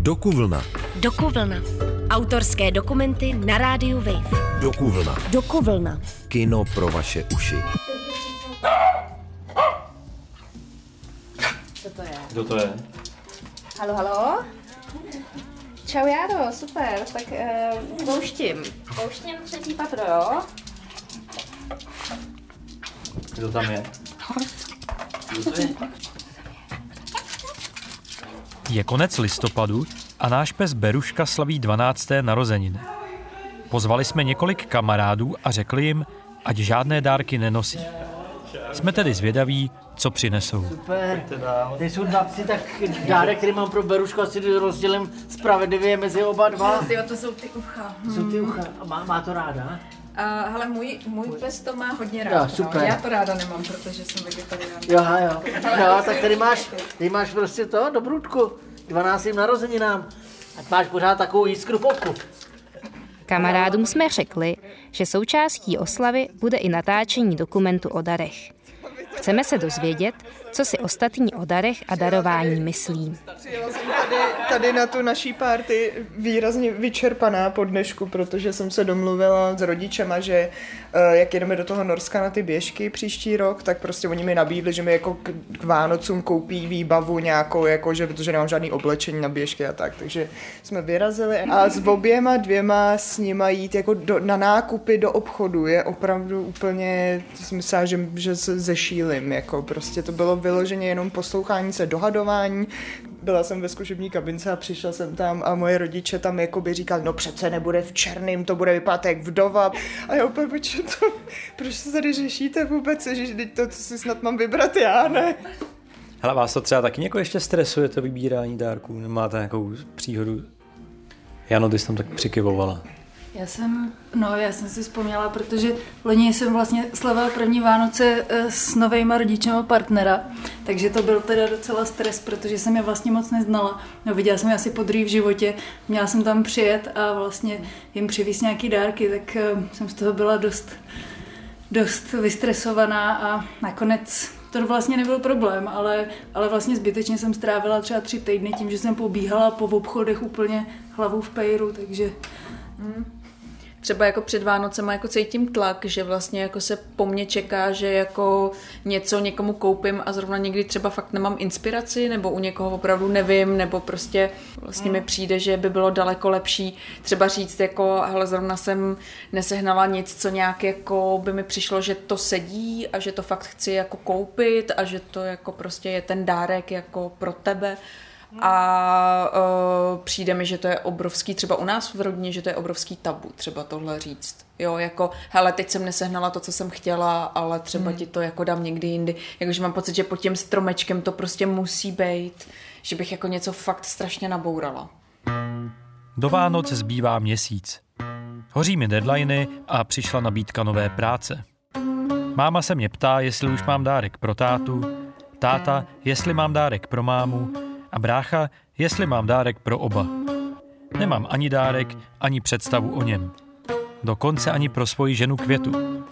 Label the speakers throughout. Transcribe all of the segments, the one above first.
Speaker 1: Dokuvlna.
Speaker 2: Dokuvlna. Autorské dokumenty na rádiu Wave.
Speaker 1: Dokuvlna.
Speaker 2: Dokuvlna.
Speaker 1: Kino pro vaše uši.
Speaker 3: Kdo to je?
Speaker 4: Halo, halo? Čau Járo, super, tak uh, pouštím. Pouštím třetí patro, jo?
Speaker 3: Kdo tam je? Kdo to je?
Speaker 5: Je konec listopadu a náš pes Beruška slaví 12. narozeniny. Pozvali jsme několik kamarádů a řekli jim, ať žádné dárky nenosí. Jsme tedy zvědaví, co přinesou.
Speaker 6: Super. Ty jsou dva psi, tak dárek, který mám pro Berušku, asi rozdělím spravedlivě mezi oba dva.
Speaker 7: Ty to jsou ty ucha.
Speaker 6: To jsou ty ucha. A má, má to ráda?
Speaker 7: A hele, můj, můj pes to má hodně
Speaker 6: Jo,
Speaker 7: rád.
Speaker 6: super.
Speaker 7: No. Já to ráda nemám, protože jsem vegetarián.
Speaker 6: Jo, jo. No, tak tady máš, tady máš prostě to, dobrůdku. 12. narozeninám. Ať máš pořád takovou jiskru v oku.
Speaker 8: Kamarádům jsme řekli, že součástí oslavy bude i natáčení dokumentu o darech. Chceme se dozvědět, co si ostatní o darech a darování myslí.
Speaker 9: Tady, tady na tu naší párty výrazně vyčerpaná po dnešku, protože jsem se domluvila s rodičema, že eh, jak jedeme do toho Norska na ty běžky příští rok, tak prostě oni mi nabídli, že mi jako k, Vánocům koupí výbavu nějakou, jako, že, protože nemám žádný oblečení na běžky a tak, takže jsme vyrazili a s oběma dvěma s nima jít jako do, na nákupy do obchodu je opravdu úplně, jsem myslela, že, že se zešílim, jako prostě to bylo vyloženě jenom poslouchání se, dohadování, byla jsem ve zkušební kabince a přišla jsem tam a moje rodiče tam jako by říkali, no přece nebude v černým, to bude vypadat jak vdova. A já úplně, proč to, proč se tady řešíte vůbec, že to, co si snad mám vybrat já, ne?
Speaker 3: Hele, vás to třeba taky něko ještě stresuje, to vybírání dárků? Nemáte nějakou příhodu? Jano, ty jsi tam tak přikyvovala.
Speaker 7: Já jsem, no já jsem si vzpomněla, protože loni jsem vlastně slavila první Vánoce eh, s novejma rodičema partnera, takže to byl teda docela stres, protože jsem je vlastně moc neznala. No viděla jsem je asi podruhý v životě, měla jsem tam přijet a vlastně jim přivést nějaký dárky, tak eh, jsem z toho byla dost, dost vystresovaná a nakonec to vlastně nebyl problém, ale, ale vlastně zbytečně jsem strávila třeba tři týdny tím, že jsem pobíhala po obchodech úplně hlavu v pejru, takže
Speaker 10: Třeba jako před Vánocema jako cítím tlak, že vlastně jako se po mně čeká, že jako něco někomu koupím a zrovna někdy třeba fakt nemám inspiraci, nebo u někoho opravdu nevím, nebo prostě vlastně mi přijde, že by bylo daleko lepší třeba říct jako, hele zrovna jsem nesehnala nic, co nějak jako by mi přišlo, že to sedí a že to fakt chci jako koupit a že to jako prostě je ten dárek jako pro tebe a uh, přijde mi, že to je obrovský, třeba u nás v rodině, že to je obrovský tabu, třeba tohle říct. Jo, jako, hele, teď jsem nesehnala to, co jsem chtěla, ale třeba
Speaker 7: Hmm.
Speaker 10: ti to jako dám někdy jindy. Jakože mám pocit, že pod tím stromečkem to prostě musí být, že bych jako něco fakt strašně nabourala.
Speaker 5: Do Vánoc zbývá měsíc. Hoří mi deadliny a přišla nabídka nové práce. Máma se mě ptá, jestli už mám dárek pro tátu, táta, jestli mám dárek pro mámu a brácha, jestli mám dárek pro oba. Nemám ani dárek, ani představu o něm. Dokonce ani pro svoji ženu květu.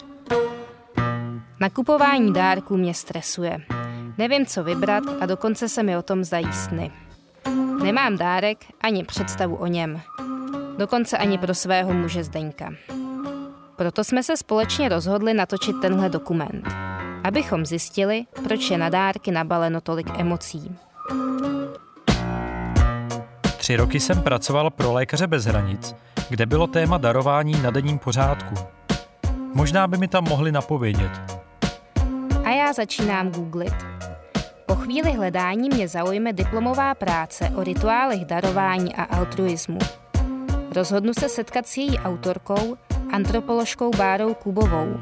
Speaker 8: Nakupování dárků mě stresuje. Nevím, co vybrat a dokonce se mi o tom zdají sny. Nemám dárek ani představu o něm. Dokonce ani pro svého muže Zdeňka. Proto jsme se společně rozhodli natočit tenhle dokument. Abychom zjistili, proč je na dárky nabaleno tolik emocí.
Speaker 5: Tři roky jsem pracoval pro Lékaře bez hranic, kde bylo téma darování na denním pořádku. Možná by mi tam mohli napovědět.
Speaker 8: A já začínám googlit. Po chvíli hledání mě zaujme diplomová práce o rituálech darování a altruismu. Rozhodnu se setkat s její autorkou, antropoložkou Bárou Kubovou.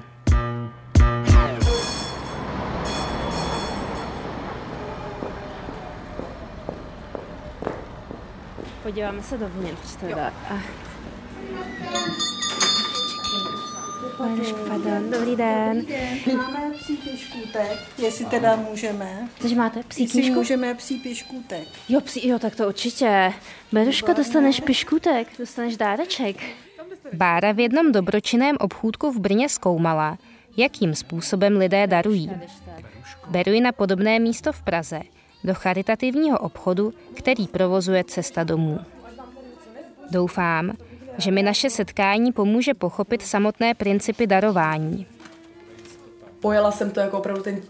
Speaker 8: Podíváme se dovnitř teda. A... Pardon, dobrý den.
Speaker 11: Máme psí piškůtek, jestli teda můžeme.
Speaker 8: Což máte? Psí
Speaker 11: Jestli
Speaker 8: knížku?
Speaker 11: můžeme psí piškůtek.
Speaker 8: Jo, psí, jo, tak to určitě. Beruška, dostaneš piškutek, dostaneš dáreček. Bára v jednom dobročinném obchůdku v Brně zkoumala, jakým způsobem lidé darují. Beru na podobné místo v Praze, do charitativního obchodu, který provozuje Cesta domů. Doufám, že mi naše setkání pomůže pochopit samotné principy darování.
Speaker 12: Pojala jsem to jako opravdu ten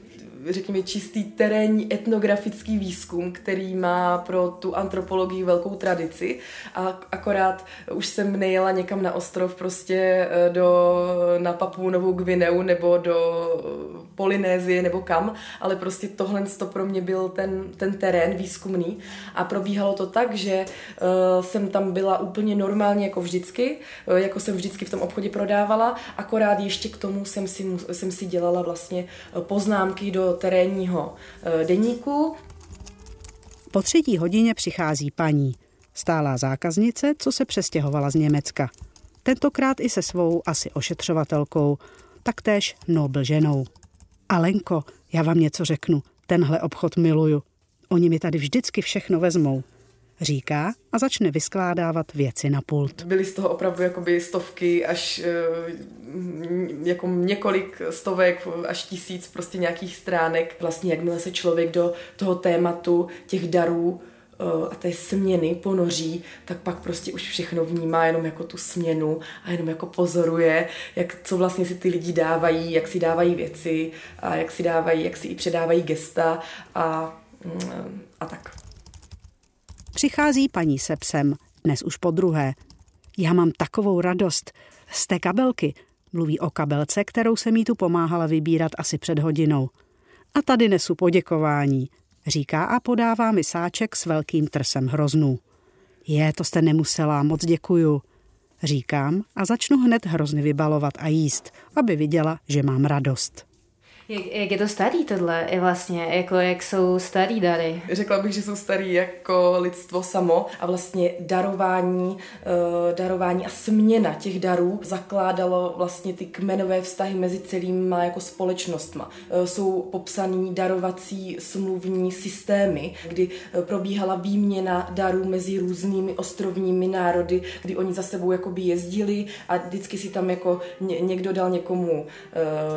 Speaker 12: řekněme, čistý terénní etnografický výzkum, který má pro tu antropologii velkou tradici. A akorát už jsem nejela někam na ostrov prostě eh, do, na Papu Novou Gvineu nebo do Polynézie nebo kam, ale prostě tohle to pro mě byl ten, ten terén výzkumný. A probíhalo to tak, že uh, jsem tam byla úplně normálně jako vždycky, jako jsem vždycky v tom obchodě prodávala, akorát ještě k tomu jsem si, jsem si dělala vlastně poznámky do terénního eh, deníku.
Speaker 13: Po třetí hodině přichází paní, stálá zákaznice, co se přestěhovala z Německa. Tentokrát i se svou asi ošetřovatelkou, taktéž Nobel ženou. Alenko, já vám něco řeknu, tenhle obchod miluju. Oni mi tady vždycky všechno vezmou říká a začne vyskládávat věci na pult.
Speaker 12: Byly z toho opravdu jakoby stovky až eh, jako několik stovek až tisíc prostě nějakých stránek. Vlastně jakmile se člověk do toho tématu těch darů eh, a té směny ponoří, tak pak prostě už všechno vnímá jenom jako tu směnu a jenom jako pozoruje, jak, co vlastně si ty lidi dávají, jak si dávají věci a jak si dávají, jak si i předávají gesta a, mm, a tak.
Speaker 13: Přichází paní se psem, dnes už po druhé. Já mám takovou radost. Z té kabelky, mluví o kabelce, kterou jsem jí tu pomáhala vybírat asi před hodinou. A tady nesu poděkování, říká a podává mi sáček s velkým trsem hroznů. Je, to jste nemusela, moc děkuju. Říkám a začnu hned hrozny vybalovat a jíst, aby viděla, že mám radost.
Speaker 8: Jak, jak je to starý tohle? Je vlastně, jako jak jsou starý dary?
Speaker 12: Řekla bych, že jsou starý jako lidstvo samo a vlastně darování, uh, darování a směna těch darů zakládalo vlastně ty kmenové vztahy mezi celýma jako společnostma. Uh, jsou popsaný darovací smluvní systémy, kdy uh, probíhala výměna darů mezi různými ostrovními národy, kdy oni za sebou jakoby jezdili a vždycky si tam jako ně, někdo dal někomu,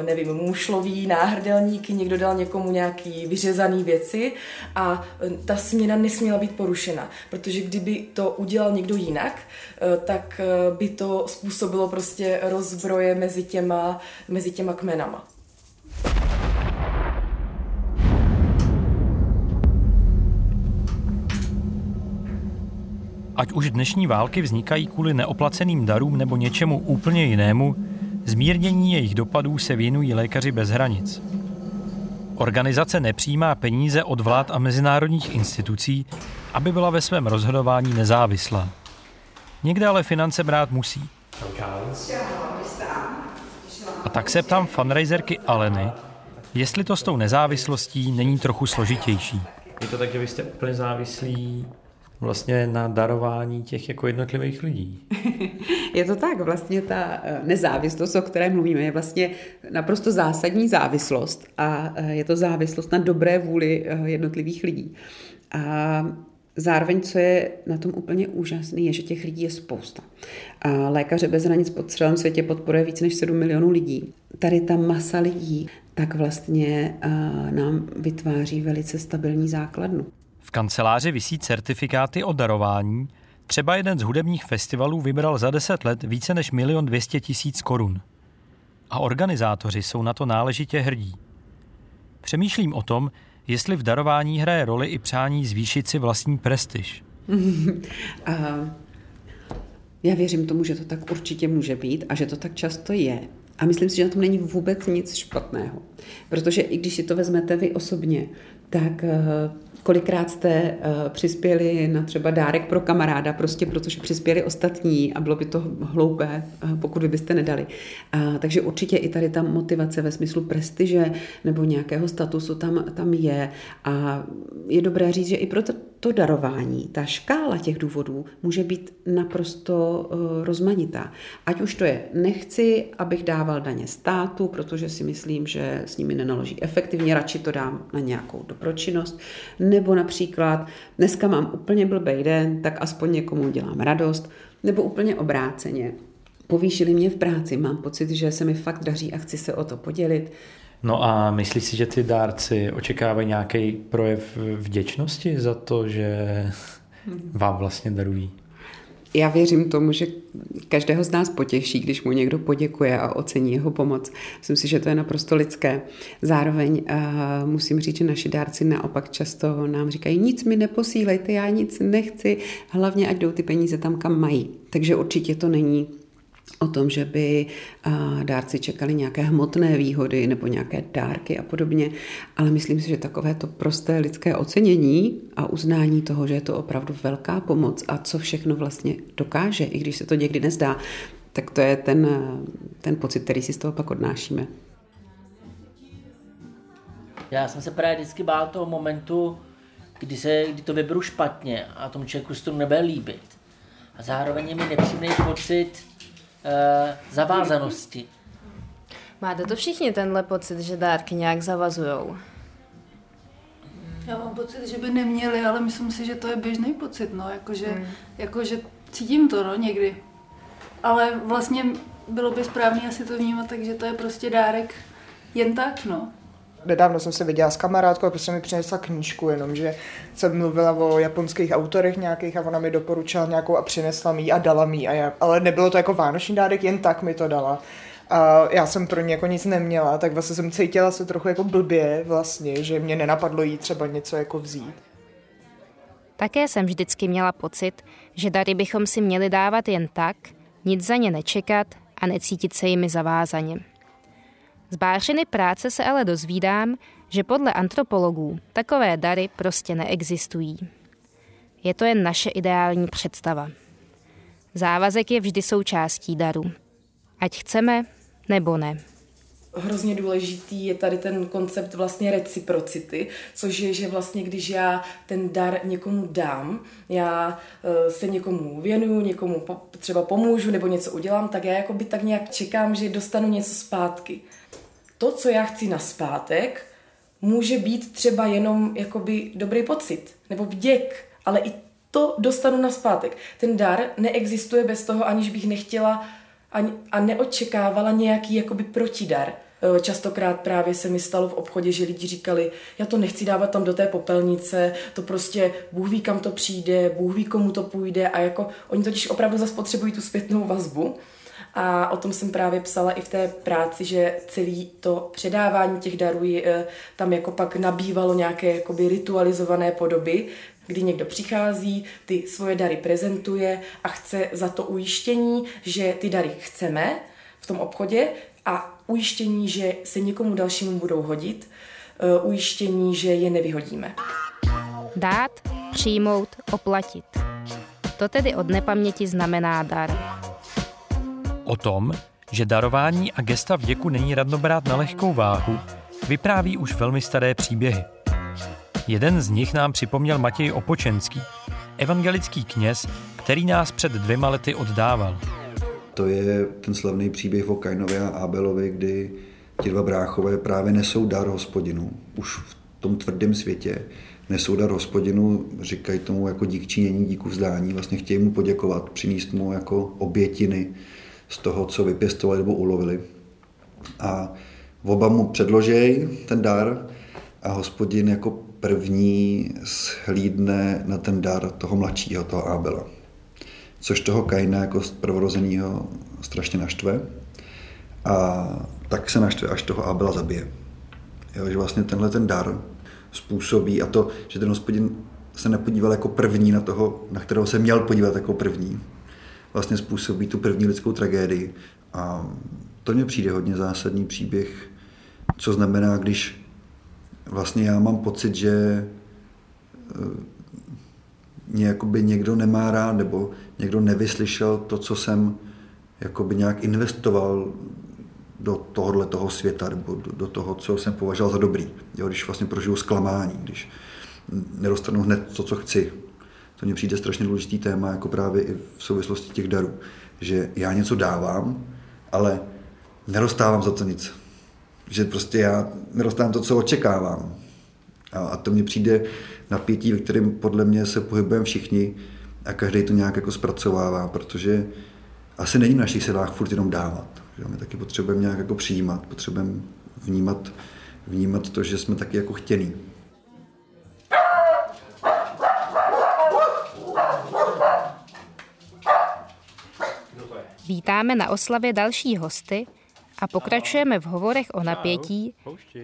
Speaker 12: nevím, mušlový náhrdelníky, někdo dal někomu nějaký vyřezaný věci a e, ta směna nesměla být porušena, protože kdyby to udělal někdo jinak, e, tak e, by to způsobilo prostě rozbroje mezi těma, mezi těma kmenama.
Speaker 5: Ať už dnešní války vznikají kvůli neoplaceným darům nebo něčemu úplně jinému, Zmírnění jejich dopadů se věnují lékaři bez hranic. Organizace nepřijímá peníze od vlád a mezinárodních institucí, aby byla ve svém rozhodování nezávislá. Někde ale finance brát musí. A tak se ptám fundraiserky Aleny, jestli to s tou nezávislostí není trochu složitější.
Speaker 3: Je to tak, že vy jste úplně závislí vlastně na darování těch jako jednotlivých lidí.
Speaker 14: je to tak, vlastně ta eh, nezávislost, o které mluvíme, je vlastně naprosto zásadní závislost a eh, je to závislost na dobré vůli eh, jednotlivých lidí. A Zároveň, co je na tom úplně úžasné, je, že těch lidí je spousta. A Lékaře bez hranic po celém světě podporuje víc než 7 milionů lidí. Tady ta masa lidí tak vlastně nám vytváří velice stabilní základnu.
Speaker 5: V kanceláři visí certifikáty o darování. Třeba jeden z hudebních festivalů vybral za 10 let více než milion 200 tisíc korun. A organizátoři jsou na to náležitě hrdí. Přemýšlím o tom, jestli v darování hraje roli i přání zvýšit si vlastní prestiž.
Speaker 14: a já věřím tomu, že to tak určitě může být a že to tak často je. A myslím si, že na tom není vůbec nic špatného. Protože i když si to vezmete vy osobně, tak eh, kolikrát jste uh, přispěli na třeba dárek pro kamaráda, prostě protože přispěli ostatní a bylo by to hloupé, uh, pokud vy byste nedali. Uh, takže určitě i tady ta motivace ve smyslu prestiže nebo nějakého statusu tam, tam je. A je dobré říct, že i pro to, darování, ta škála těch důvodů může být naprosto uh, rozmanitá. Ať už to je, nechci, abych dával daně státu, protože si myslím, že s nimi nenaloží efektivně, radši to dám na nějakou dobročinnost, nebo například dneska mám úplně blbý den, tak aspoň někomu dělám radost, nebo úplně obráceně. Povýšili mě v práci, mám pocit, že se mi fakt daří a chci se o to podělit.
Speaker 3: No a myslíš si, že ty dárci očekávají nějaký projev vděčnosti za to, že vám vlastně darují?
Speaker 14: Já věřím tomu, že každého z nás potěší, když mu někdo poděkuje a ocení jeho pomoc. Myslím si, že to je naprosto lidské. Zároveň uh, musím říct, že naši dárci naopak často nám říkají, nic mi neposílejte, já nic nechci, hlavně ať jdou ty peníze tam, kam mají. Takže určitě to není o tom, že by dárci čekali nějaké hmotné výhody nebo nějaké dárky a podobně, ale myslím si, že takové to prosté lidské ocenění a uznání toho, že je to opravdu velká pomoc a co všechno vlastně dokáže, i když se to někdy nezdá, tak to je ten, ten pocit, který si z toho pak odnášíme.
Speaker 6: Já jsem se právě vždycky bál toho momentu, kdy, se, kdy to vyberu špatně a tomu člověku se to nebude líbit. A zároveň mi nepříjemný pocit, uh, zavázanosti.
Speaker 8: Máte to všichni tenhle pocit, že dárky nějak zavazujou?
Speaker 7: Já mám pocit, že by neměli, ale myslím si, že to je běžný pocit, no, jakože, hmm. jakože cítím to, no, někdy. Ale vlastně bylo by správné asi to vnímat, takže to je prostě dárek jen tak, no.
Speaker 9: Nedávno jsem se viděla s kamarádkou a prostě mi přinesla knížku, jenomže jsem mluvila o japonských autorech nějakých a ona mi doporučila nějakou a přinesla mi a dala mi. A já, ale nebylo to jako vánoční dárek, jen tak mi to dala. A já jsem pro ně jako nic neměla, tak vlastně jsem cítila se trochu jako blbě vlastně, že mě nenapadlo jí třeba něco jako vzít.
Speaker 8: Také jsem vždycky měla pocit, že dary bychom si měli dávat jen tak, nic za ně nečekat a necítit se jimi zavázaně. Z Bářiny práce se ale dozvídám, že podle antropologů takové dary prostě neexistují. Je to jen naše ideální představa. Závazek je vždy součástí daru. Ať chceme nebo ne.
Speaker 12: Hrozně důležitý je tady ten koncept vlastně reciprocity, což je, že vlastně když já ten dar někomu dám, já uh, se někomu věnuju, někomu třeba pomůžu nebo něco udělám, tak já jako by tak nějak čekám, že dostanu něco zpátky to, co já chci na zpátek, může být třeba jenom jakoby dobrý pocit nebo vděk, ale i to dostanu na zpátek. Ten dar neexistuje bez toho, aniž bych nechtěla a neočekávala nějaký jakoby protidar. E, častokrát právě se mi stalo v obchodě, že lidi říkali, já to nechci dávat tam do té popelnice, to prostě Bůh ví, kam to přijde, Bůh ví, komu to půjde a jako oni totiž opravdu zase potřebují tu zpětnou vazbu. A o tom jsem právě psala i v té práci, že celý to předávání těch darů eh, tam jako pak nabývalo nějaké jakoby ritualizované podoby, kdy někdo přichází, ty svoje dary prezentuje a chce za to ujištění, že ty dary chceme v tom obchodě a ujištění, že se někomu dalšímu budou hodit, eh, ujištění, že je nevyhodíme.
Speaker 8: Dát, přijmout, oplatit. To tedy od nepaměti znamená dar.
Speaker 5: O tom, že darování a gesta vděku není radno brát na lehkou váhu, vypráví už velmi staré příběhy. Jeden z nich nám připomněl Matěj Opočenský, evangelický kněz, který nás před dvěma lety oddával.
Speaker 15: To je ten slavný příběh o Kainovi a Abelovi, kdy ti dva bráchové právě nesou dar hospodinu. Už v tom tvrdém světě nesou dar hospodinu, říkají tomu jako dík činění, díku vzdání, vlastně chtějí mu poděkovat, přinést mu jako obětiny, z toho, co vypěstovali nebo ulovili. A oba mu předložej ten dar a hospodin jako první shlídne na ten dar toho mladšího, toho Ábela. Což toho Kaina jako prvorozeného strašně naštve. A tak se naštve, až toho Ábela zabije. Jo, že vlastně tenhle ten dar způsobí a to, že ten hospodin se nepodíval jako první na toho, na kterého se měl podívat jako první, vlastně způsobí tu první lidskou tragédii. A to mně přijde hodně zásadní příběh, co znamená, když vlastně já mám pocit, že eh, mě jakoby někdo nemá rád, nebo někdo nevyslyšel to, co jsem jakoby nějak investoval do tohohle toho světa, nebo do, do toho, co jsem považoval za dobrý. Jo, když vlastně prožiju zklamání, když nedostanu hned to, co chci, to mně přijde strašně důležitý téma, jako právě i v souvislosti těch darů, že já něco dávám, ale nedostávám za to nic. Že prostě já nedostávám to, co očekávám. A, to mně přijde napětí, ve kterém podle mě se pohybujeme všichni a každý to nějak jako zpracovává, protože asi není v našich silách furt jenom dávat. Že? My taky potřebujeme nějak jako přijímat, potřebujeme vnímat, vnímat to, že jsme taky jako chtěný.
Speaker 8: Vítáme na oslavě další hosty a pokračujeme v hovorech o napětí,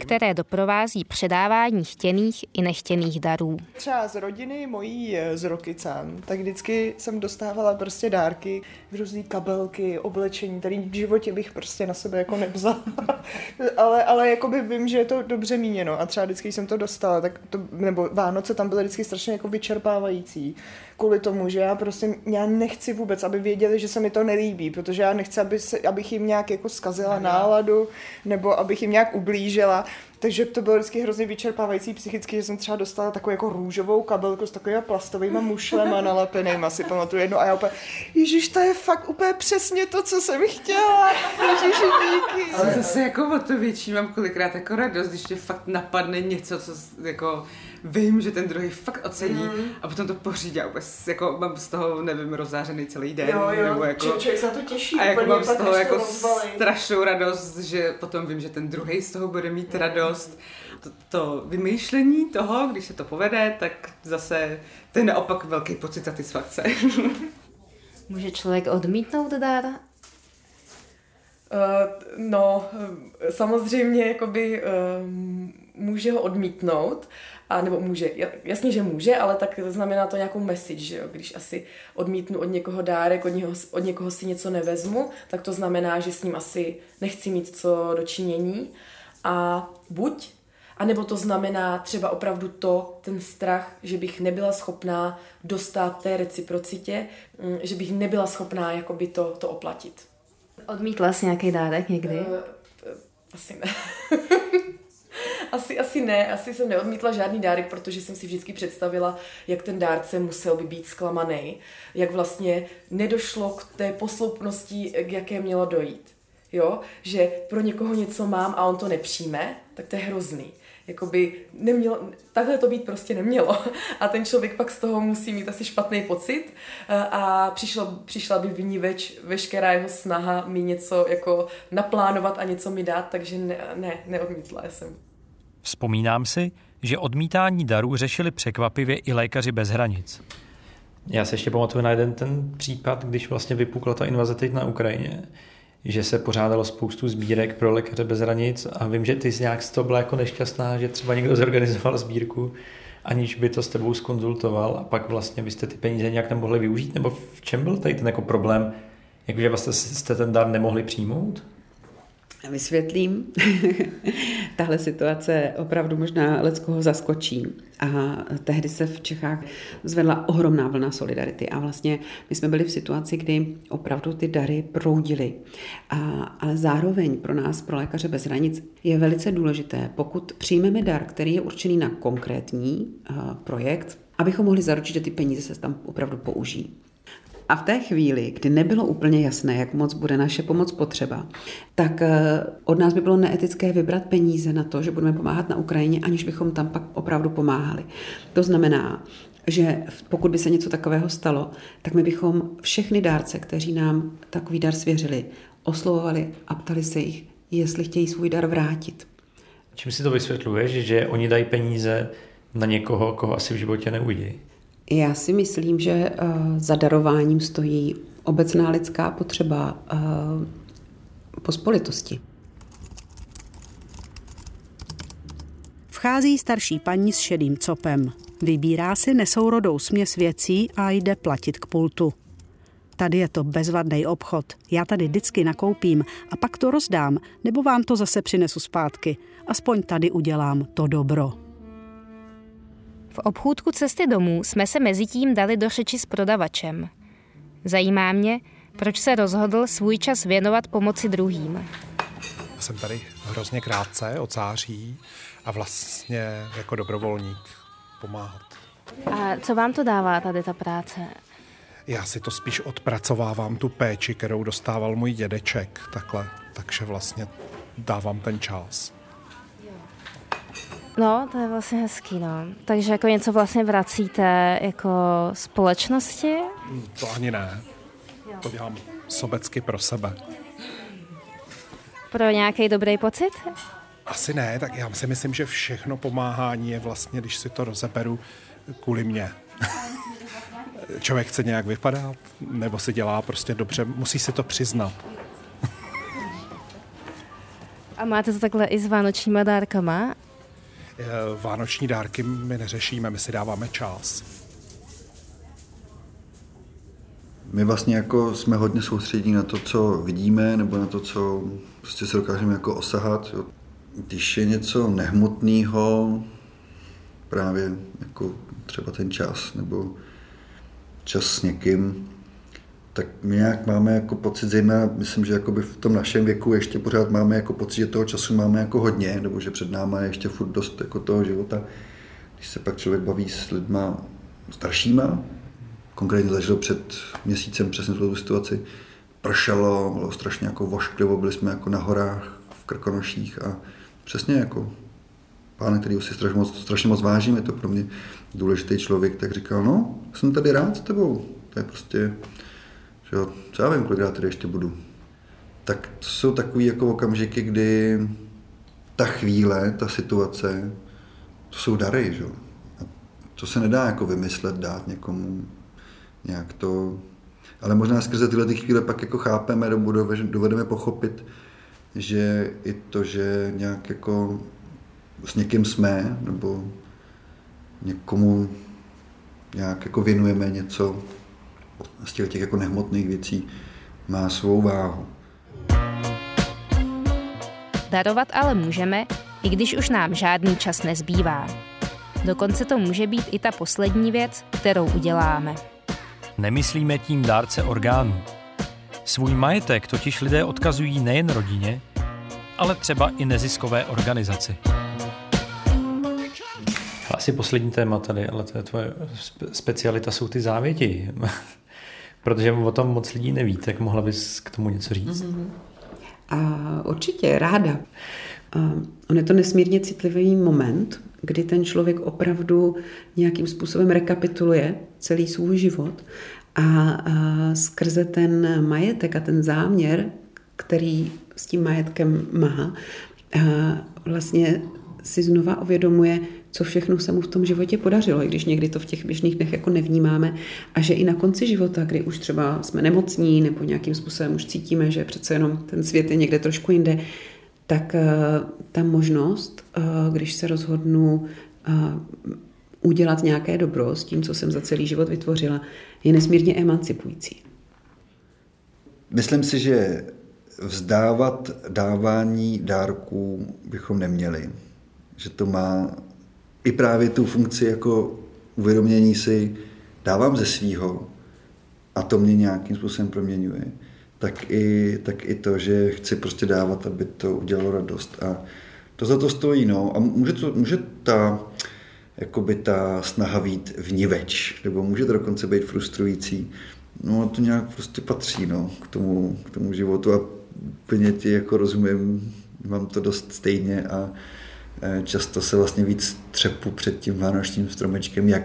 Speaker 8: které doprovází předávání chtěných i nechtěných darů.
Speaker 9: Třeba z rodiny mojí z Rokycan, tak vždycky jsem dostávala prostě dárky, různé kabelky, oblečení, který v životě bych prostě na sebe jako nevzala. ale, ale jakoby vím, že je to dobře míněno a třeba vždycky jsem to dostala, tak to, nebo Vánoce tam byly vždycky strašně jako vyčerpávající kvůli tomu, že já prostě, já nechci vůbec, aby věděli, že se mi to nelíbí, protože já nechci, aby se, abych jim nějak jako zkazila náladu, nebo abych jim nějak ublížila. Takže to bylo vždycky hrozně vyčerpávající psychicky, že jsem třeba dostala takovou jako růžovou kabelku s takovými plastovými mušlema nalepenýma, si pamatuju jedno. A já úplně, ježiš, to je fakt úplně přesně to, co jsem chtěla. Ježiš, díky.
Speaker 14: Ale zase jako o to větší mám kolikrát jako radost, když tě fakt napadne něco, co jako vím, že ten druhý fakt ocení mm. a potom to pořídí a vůbec jako mám z toho, nevím, rozářený celý den.
Speaker 9: Jo, jo,
Speaker 14: nebo jako,
Speaker 9: člověk se na to těší.
Speaker 14: A jako mám z toho jako
Speaker 9: rozvalí.
Speaker 14: strašnou radost, že potom vím, že ten druhý z toho bude mít radost. To, to vymýšlení toho, když se to povede, tak zase to je naopak velký pocit satisfakce.
Speaker 2: Může člověk odmítnout dar?
Speaker 12: Uh, no, eh, samozřejmě jakoby uh, může ho odmítnout, a nebo může, jasně, že může, ale tak znamená to nějakou message, že jo? Když asi odmítnu od někoho dárek, od někoho, od někoho si něco nevezmu, tak to znamená, že s ním asi nechci mít co dočinění. A buď, anebo to znamená třeba opravdu to, ten strach, že bych nebyla schopná dostat té reciprocitě, mm, že bych nebyla schopná jakoby to, to oplatit.
Speaker 2: Odmítla jsi nějaký dárek někdy? Uh,
Speaker 12: asi ne. asi, asi ne, asi jsem neodmítla žádný dárek, protože jsem si vždycky představila, jak ten dárce musel by být zklamaný, jak vlastně nedošlo k té posloupnosti, k jaké mělo dojít. Jo, že pro někoho něco mám a on to nepřijme, tak to je hrozný. Jakoby nemělo, takhle to být prostě nemělo. A ten člověk pak z toho musí mít asi špatný pocit a přišlo, přišla by v ní več, veškerá jeho snaha mi něco jako naplánovat a něco mi dát, takže ne, ne neodmítla jsem.
Speaker 5: Vzpomínám si, že odmítání darů řešili překvapivě i lékaři bez hranic.
Speaker 3: Já se ještě pamatuju na jeden ten případ, když vlastně vypukla ta invaze teď na Ukrajině, že se pořádalo spoustu sbírek pro lékaře bez hranic a vím, že ty jsi nějak z toho byla jako nešťastná, že třeba někdo zorganizoval sbírku, aniž by to s tebou skonzultoval a pak vlastně byste ty peníze nějak nemohli využít, nebo v čem byl tady ten jako problém, jakože vlastně jste ten dar nemohli přijmout?
Speaker 14: Vysvětlím. Tahle situace opravdu možná leckoho zaskočí. A tehdy se v Čechách zvedla ohromná vlna solidarity. A vlastně my jsme byli v situaci, kdy opravdu ty dary proudily. A, ale zároveň pro nás, pro lékaře bez hranic, je velice důležité, pokud přijmeme dar, který je určený na konkrétní projekt, abychom mohli zaručit, že ty peníze se tam opravdu použijí. A v té chvíli, kdy nebylo úplně jasné, jak moc bude naše pomoc potřeba, tak eh, od nás by bylo neetické vybrat peníze na to, že budeme pomáhat na Ukrajině, aniž bychom tam pak opravdu pomáhali. To znamená, že pokud by se něco takového stalo, tak my bychom všechny dárce, kteří nám takový dar svěřili, oslovovali a ptali se jich, jestli chtějí svůj dar vrátit.
Speaker 3: Čím si to vysvětluješ, že oni dají peníze na někoho, koho asi v životě neuvidí?
Speaker 14: Já si myslím, že uh, za darováním stojí obecná lidská potřeba uh, pospolitosti.
Speaker 13: Vchází starší paní s šedým copem. Vybírá si nesourodou směs věcí a jde platit k pultu. Tady je to bezvadný obchod. Já tady vždycky nakoupím a pak to rozdám, nebo vám to zase přinesu zpátky. Aspoň tady udělám to dobro.
Speaker 8: V obchůdku cesty domů jsme se mezi tím dali do řeči s prodavačem. Zajímá mě, proč se rozhodl svůj čas věnovat pomoci druhým.
Speaker 16: Já jsem tady hrozně krátce od září a vlastně jako dobrovolník pomáhat.
Speaker 8: A co vám to dává tady ta práce?
Speaker 16: Já si to spíš odpracovávám, tu péči, kterou dostával můj dědeček, takhle. Takže vlastně dávám ten čas.
Speaker 8: No, to je vlastně hezký, no. Takže jako něco vlastně vracíte jako společnosti?
Speaker 16: To ani ne. To dělám sobecky pro sebe.
Speaker 8: Pro nějaký dobrý pocit?
Speaker 16: Asi ne, tak já si myslím, že všechno pomáhání je vlastně, když si to rozeberu, kvůli mně. Člověk chce nějak vypadat, nebo si dělá prostě dobře, musí si to přiznat.
Speaker 8: A máte to takhle i s vánočníma dárkama?
Speaker 16: Eh, Vánoční dárky my neřešíme, my si dáváme čas.
Speaker 15: My vlastně jako jsme hodně soustředí na to, co vidíme, nebo na to, co prostě se dokážeme jako osahat. Jo. Když je něco nehmotného, právě jako třeba ten čas, nebo čas s někým, tak my nějak máme jako pocit, zejména myslím, že jakoby v tom našem věku ještě pořád máme jako pocit, že toho času máme jako hodně, nebo že před náma je ještě furt dost jako toho života. Když se pak člověk baví s lidma staršíma, konkrétně zažil před měsícem přesně tu situaci, pršelo, bylo strašně jako vošklivo, byli jsme jako na horách v Krkonoších a přesně jako pán, který si strašně moc, strašně moc vážím, je to pro mě důležitý člověk, tak říkal, no, jsem tady rád s tebou, to je prostě, že jo, co já vím, kolikrát tady ještě budu. Tak to jsou takové jako okamžiky, kdy ta chvíle, ta situace, to jsou dary, že. A to se nedá jako vymyslet, dát někomu nějak to... Ale možná skrze tyhle ty chvíle pak jako chápeme, dovedeme pochopit, že i to, že nějak jako s někým jsme, nebo někomu nějak jako věnujeme něco z těch, těch jako nehmotných věcí, má svou váhu.
Speaker 8: Darovat ale můžeme, i když už nám žádný čas nezbývá. Dokonce to může být i ta poslední věc, kterou uděláme.
Speaker 5: Nemyslíme tím dárce orgánů. Svůj majetek totiž lidé odkazují nejen rodině, ale třeba i neziskové organizaci.
Speaker 3: Asi poslední téma tady, ale to je tvoje specialita, jsou ty závěti. Protože o tom moc lidí neví, tak mohla bys k tomu něco říct? Mm-hmm.
Speaker 14: A určitě, ráda. A on je to nesmírně citlivý moment, kdy ten člověk opravdu nějakým způsobem rekapituluje celý svůj život a, a skrze ten majetek a ten záměr, který s tím majetkem má, a vlastně si znova uvědomuje, co všechno se mu v tom životě podařilo, i když někdy to v těch běžných dnech jako nevnímáme a že i na konci života, kdy už třeba jsme nemocní nebo nějakým způsobem už cítíme, že přece jenom ten svět je někde trošku jinde, tak uh, ta možnost, uh, když se rozhodnu uh, udělat nějaké dobro s tím, co jsem za celý život vytvořila, je nesmírně emancipující.
Speaker 15: Myslím si, že vzdávat dávání dárků bychom neměli. Že to má i právě tu funkci jako uvědomění si, dávám ze svýho a to mě nějakým způsobem proměňuje, tak i, tak i to, že chci prostě dávat, aby to udělalo radost. A to za to stojí, no. A může, to, může ta, jakoby ta snaha být vniveč, nebo může to dokonce být frustrující. No a to nějak prostě patří, no, k tomu, k tomu životu a úplně ti jako rozumím, mám to dost stejně a často se vlastně víc třepu před tím vánočním stromečkem, jak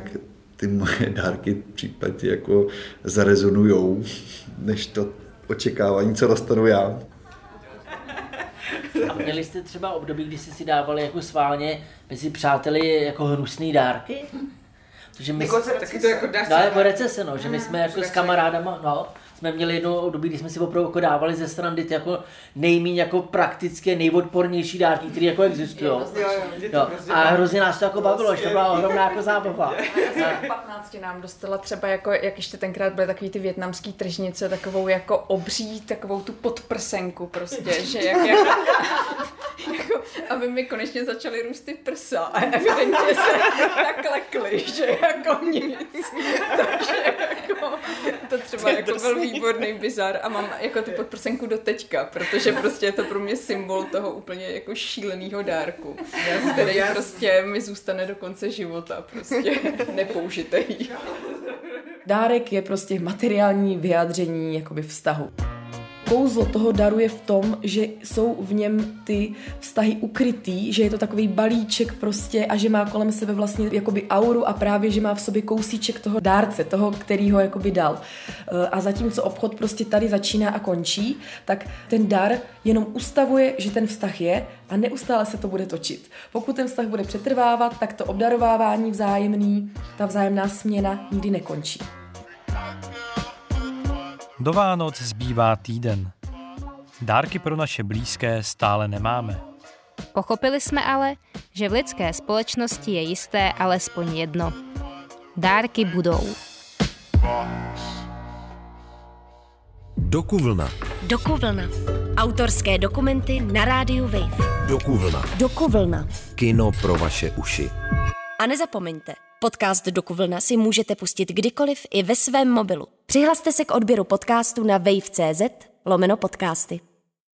Speaker 15: ty moje dárky v případě jako zarezonujou, než to očekávání, co dostanu já.
Speaker 6: A měli jste třeba období, kdy jste si dávali jako sválně mezi přáteli jako hnusný dárky? Protože my,
Speaker 17: jako taky to jako
Speaker 6: No, jako recese, no, že my jsme jako s kamarádama, no, jsme měli jedno období, kdy jsme si opravdu jako dávali ze strany ty jako nejméně jako praktické, nejodpornější dárky, které jako existují. Jo, jo, jo, a hrozně nás to jako bavilo, že to byla ohromná jako zábava.
Speaker 10: Já jsem 15 nám dostala třeba jako, jak ještě tenkrát byly takový ty větnamský tržnice, takovou jako obří, takovou tu podprsenku prostě, že jak, jako, aby mi konečně začaly růst ty prsa a evidentně se tak lekly, že jako nic. Takže jako, to třeba jako byl výborný bizar a mám jako tu podprsenku do teďka, protože prostě je to pro mě symbol toho úplně jako šíleného dárku, který prostě mi zůstane do konce života, prostě nepoužitej.
Speaker 12: Dárek je prostě materiální vyjádření jakoby vztahu. Kouzlo toho daru je v tom, že jsou v něm ty vztahy ukrytý, že je to takový balíček prostě a že má kolem sebe vlastně jakoby auru a právě, že má v sobě kousíček toho dárce, toho, který ho jakoby dal. Eh, a zatímco obchod prostě tady začíná a končí, tak ten dar jenom ustavuje, že ten vztah je a neustále se to bude točit. Pokud ten vztah bude přetrvávat, tak to obdarovávání vzájemný, ta vzájemná směna nikdy nekončí.
Speaker 5: Do Vánoc zbývá týden. Dárky pro naše blízké stále nemáme.
Speaker 8: Pochopili jsme ale, že v lidské společnosti je jisté alespoň jedno. Dárky budou.
Speaker 1: Dokuvlna.
Speaker 2: Dokuvlna. Autorské dokumenty na rádiu Wave.
Speaker 1: Dokuvlna.
Speaker 2: Dokuvlna.
Speaker 1: Kino pro vaše uši.
Speaker 2: A nezapomeňte, podcast Dokuvlna si můžete pustit kdykoliv i ve svém mobilu. Přihlaste se k odběru podcastu na wave.cz lomeno podcasty.